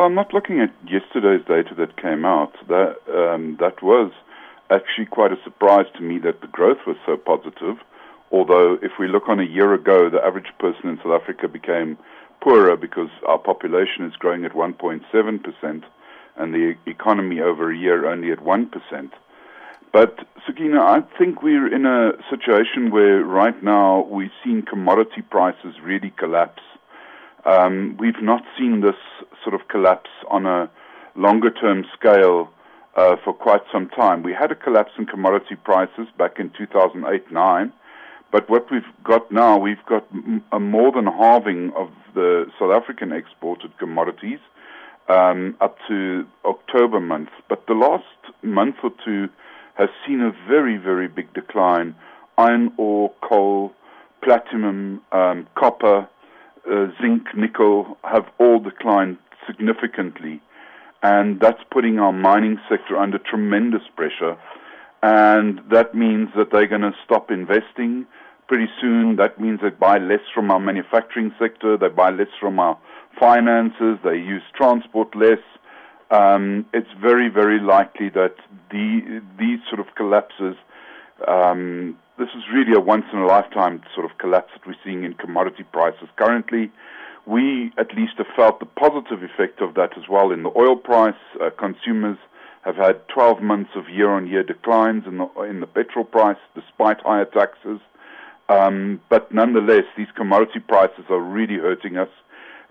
Well, I'm not looking at yesterday's data that came out. That um, that was actually quite a surprise to me that the growth was so positive. Although, if we look on a year ago, the average person in South Africa became poorer because our population is growing at 1.7 percent, and the economy over a year only at one percent. But Sakina, I think we're in a situation where right now we've seen commodity prices really collapse. Um, we've not seen this sort of collapse on a longer term scale uh, for quite some time. We had a collapse in commodity prices back in 2008 9, but what we've got now, we've got a more than halving of the South African exported commodities um, up to October month. But the last month or two, has seen a very, very big decline. Iron ore, coal, platinum, um, copper, uh, zinc, nickel have all declined significantly. And that's putting our mining sector under tremendous pressure. And that means that they're going to stop investing pretty soon. That means they buy less from our manufacturing sector, they buy less from our finances, they use transport less um, it's very, very likely that the, these sort of collapses, um, this is really a once in a lifetime sort of collapse that we're seeing in commodity prices currently. We at least have felt the positive effect of that as well in the oil price. Uh, consumers have had 12 months of year on year declines in the, in the petrol price despite higher taxes. Um, but nonetheless, these commodity prices are really hurting us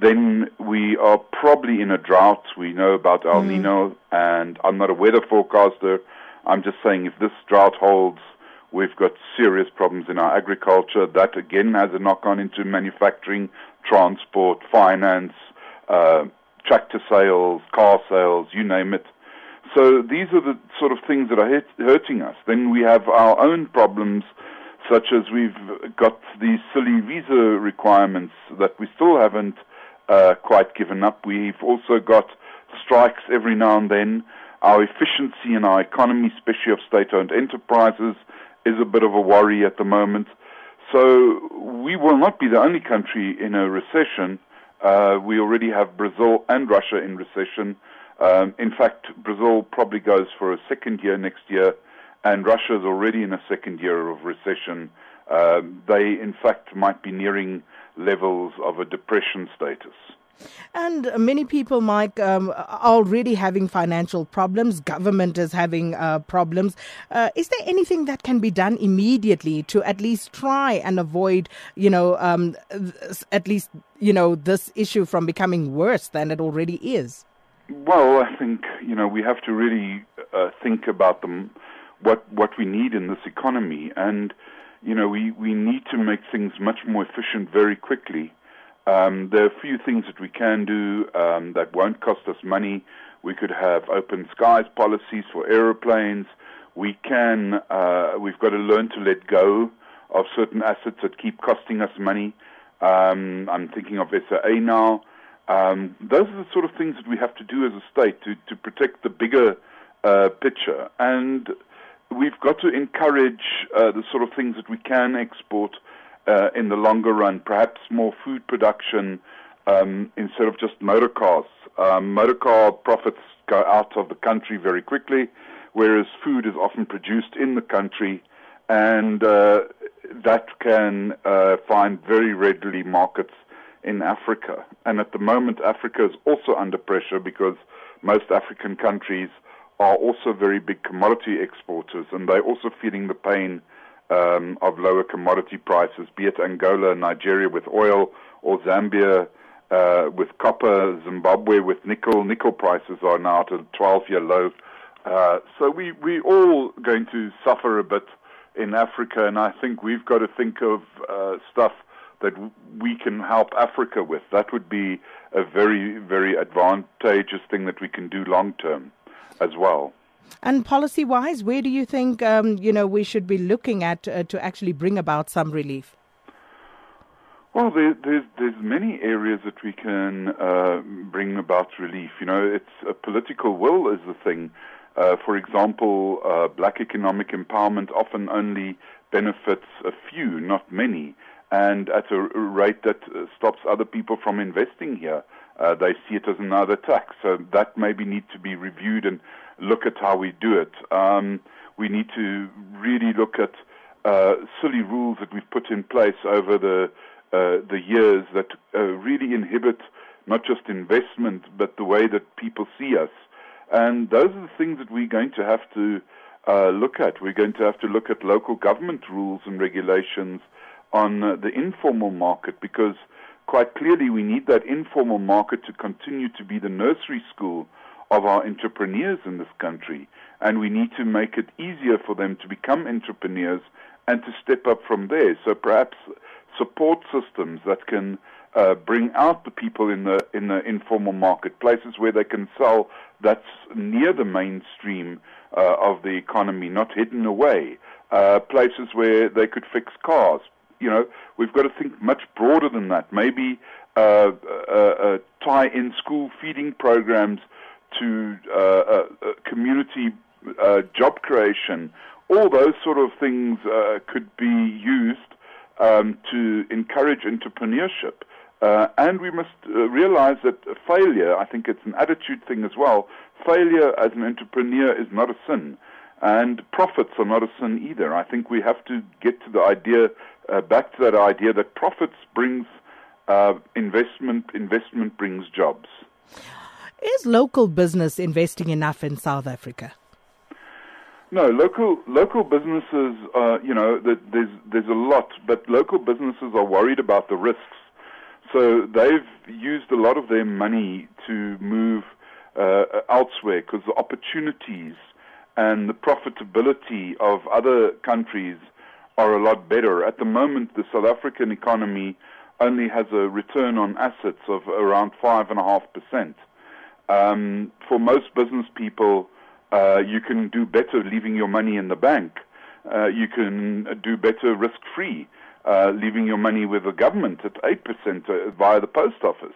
then we are probably in a drought. We know about El mm. Nino, and I'm not a weather forecaster. I'm just saying if this drought holds, we've got serious problems in our agriculture. That again has a knock on into manufacturing, transport, finance, uh, tractor sales, car sales, you name it. So these are the sort of things that are hit, hurting us. Then we have our own problems, such as we've got these silly visa requirements that we still haven't uh, quite given up. We've also got strikes every now and then. Our efficiency in our economy, especially of state-owned enterprises, is a bit of a worry at the moment. So we will not be the only country in a recession. Uh, we already have Brazil and Russia in recession. Um, in fact, Brazil probably goes for a second year next year, and Russia is already in a second year of recession. Uh, they, in fact, might be nearing levels of a depression status. And many people, Mike, um, are already having financial problems. Government is having uh, problems. Uh, is there anything that can be done immediately to at least try and avoid, you know, um, at least you know this issue from becoming worse than it already is? Well, I think you know we have to really uh, think about them, what what we need in this economy, and you know, we, we need to make things much more efficient very quickly. Um, there are a few things that we can do um, that won't cost us money. We could have open skies policies for aeroplanes. We can, uh, we've got to learn to let go of certain assets that keep costing us money. Um, I'm thinking of SAA now. Um, those are the sort of things that we have to do as a state to, to protect the bigger uh, picture. And we've got to encourage uh, the sort of things that we can export uh, in the longer run, perhaps more food production um, instead of just motor cars. Um, motor car profits go out of the country very quickly, whereas food is often produced in the country, and uh, that can uh, find very readily markets in Africa. And at the moment, Africa is also under pressure because most African countries are also very big commodity exporters, and they're also feeling the pain um, of lower commodity prices, be it Angola, Nigeria with oil, or Zambia uh, with copper, Zimbabwe with nickel. Nickel prices are now at a 12-year low. Uh, so we we all going to suffer a bit in Africa, and I think we've got to think of uh, stuff that we can help Africa with. That would be a very very advantageous thing that we can do long term as well. And policy wise, where do you think um, you know we should be looking at uh, to actually bring about some relief? Well, there, there's there's many areas that we can uh, bring about relief. You know, it's a political will is the thing. Uh, for example, uh, black economic empowerment often only benefits a few, not many, and at a rate that uh, stops other people from investing here. Uh, they see it as another tax. So that maybe needs to be reviewed and look at how we do it. Um, we need to really look at uh, silly rules that we've put in place over the uh, the years that uh, really inhibit not just investment but the way that people see us. And those are the things that we're going to have to uh, look at. We're going to have to look at local government rules and regulations on uh, the informal market because quite clearly we need that informal market to continue to be the nursery school of our entrepreneurs in this country. And we need to make it easier for them to become entrepreneurs and to step up from there. So perhaps support systems that can uh, bring out the people in the in the informal marketplaces where they can sell that's near the mainstream uh, of the economy, not hidden away. Uh, places where they could fix cars. You know, we've got to think much broader than that. Maybe uh, uh, uh, tie in school feeding programs to community job creation. All those sort of things could be used um, to encourage entrepreneurship. Uh, and we must uh, realize that failure, I think it's an attitude thing as well, failure as an entrepreneur is not a sin. And profits are not a sin either. I think we have to get to the idea, uh, back to that idea that profits brings uh, investment, investment brings jobs. Is local business investing enough in South Africa? No, local local businesses, uh, you know, there's there's a lot, but local businesses are worried about the risks. So they've used a lot of their money to move uh, elsewhere because the opportunities and the profitability of other countries are a lot better. At the moment, the South African economy only has a return on assets of around five and a half percent. Um, for most business people, uh, you can do better leaving your money in the bank. Uh, you can do better risk free, uh, leaving your money with the government at 8% uh, via the post office.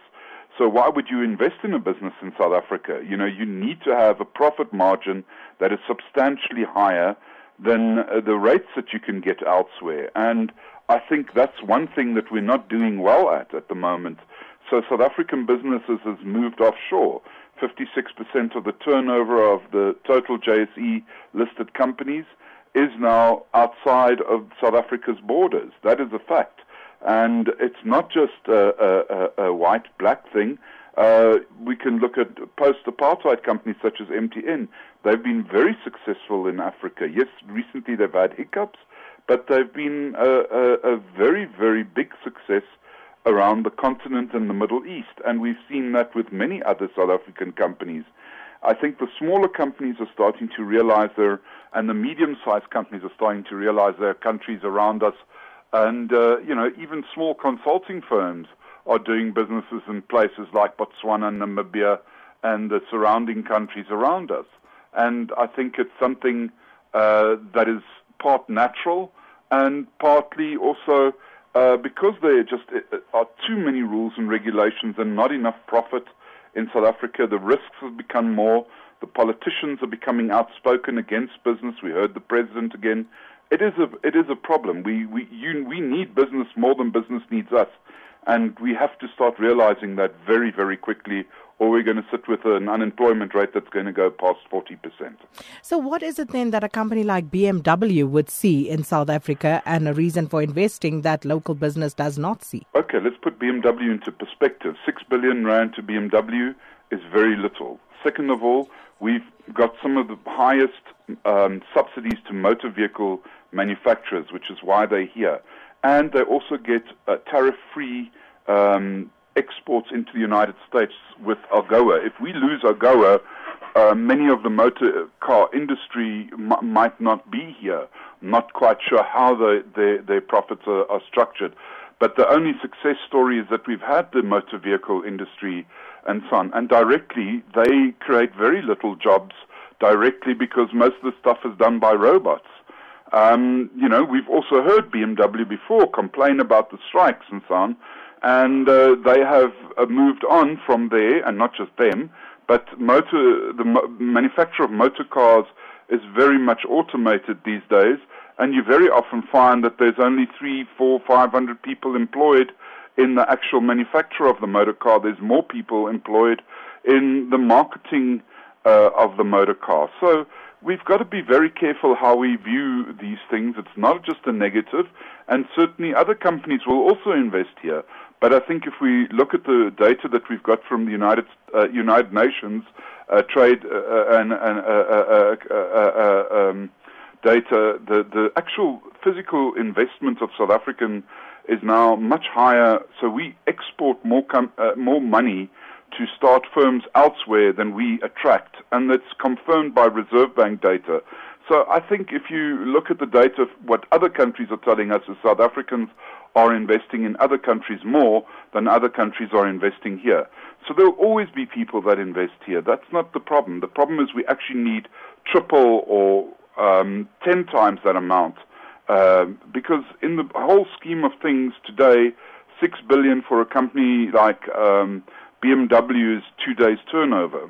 So why would you invest in a business in South Africa? You know, you need to have a profit margin that is substantially higher than uh, the rates that you can get elsewhere. And I think that's one thing that we're not doing well at at the moment. So South African businesses has moved offshore. 56% of the turnover of the total JSE listed companies is now outside of South Africa's borders. That is a fact. And it's not just a, a, a white black thing. Uh, we can look at post apartheid companies such as MTN. They've been very successful in Africa. Yes, recently they've had hiccups, but they've been a, a, a very, very big success around the continent and the Middle East. And we've seen that with many other South African companies. I think the smaller companies are starting to realize their, and the medium sized companies are starting to realize their countries around us. And, uh, you know, even small consulting firms are doing businesses in places like Botswana, Namibia, and the surrounding countries around us. And I think it's something uh, that is part natural and partly also uh, because there just uh, are too many rules and regulations and not enough profit in South Africa, the risks have become more. The politicians are becoming outspoken against business. We heard the president again. It is a it is a problem. We we you, we need business more than business needs us, and we have to start realizing that very very quickly, or we're going to sit with an unemployment rate that's going to go past 40%. So, what is it then that a company like BMW would see in South Africa and a reason for investing that local business does not see? Okay, let's put BMW into perspective. 6 billion Rand to BMW is very little. Second of all, we've got some of the highest um, subsidies to motor vehicle manufacturers, which is why they're here. And they also get uh, tariff free um, exports into the United States with AGOA. If we lose AGOA, uh, many of the motor car industry m- might not be here. Not quite sure how the, the, their profits are, are structured. But the only success story is that we've had the motor vehicle industry and so on. And directly, they create very little jobs directly because most of the stuff is done by robots. Um, you know, we've also heard BMW before complain about the strikes and so on and uh, they have uh, moved on from there, and not just them, but motor the mo- manufacture of motor cars is very much automated these days, and you very often find that there's only three, four, five hundred people employed in the actual manufacture of the motor car. There's more people employed in the marketing uh, of the motor car. So we've got to be very careful how we view these things. It's not just a negative, and certainly other companies will also invest here. But I think if we look at the data that we've got from the United uh, United Nations uh, trade uh, uh and, and uh, um, data, the the actual physical investment of South African is now much higher. So we export more com- more money to start firms elsewhere than we attract, and that's confirmed by Reserve Bank data. So I think if you look at the data, what other countries are telling us is South Africans are investing in other countries more than other countries are investing here. So there will always be people that invest here. That's not the problem. The problem is we actually need triple or um, ten times that amount uh, because in the whole scheme of things today, six billion for a company like um, BMW is two days turnover.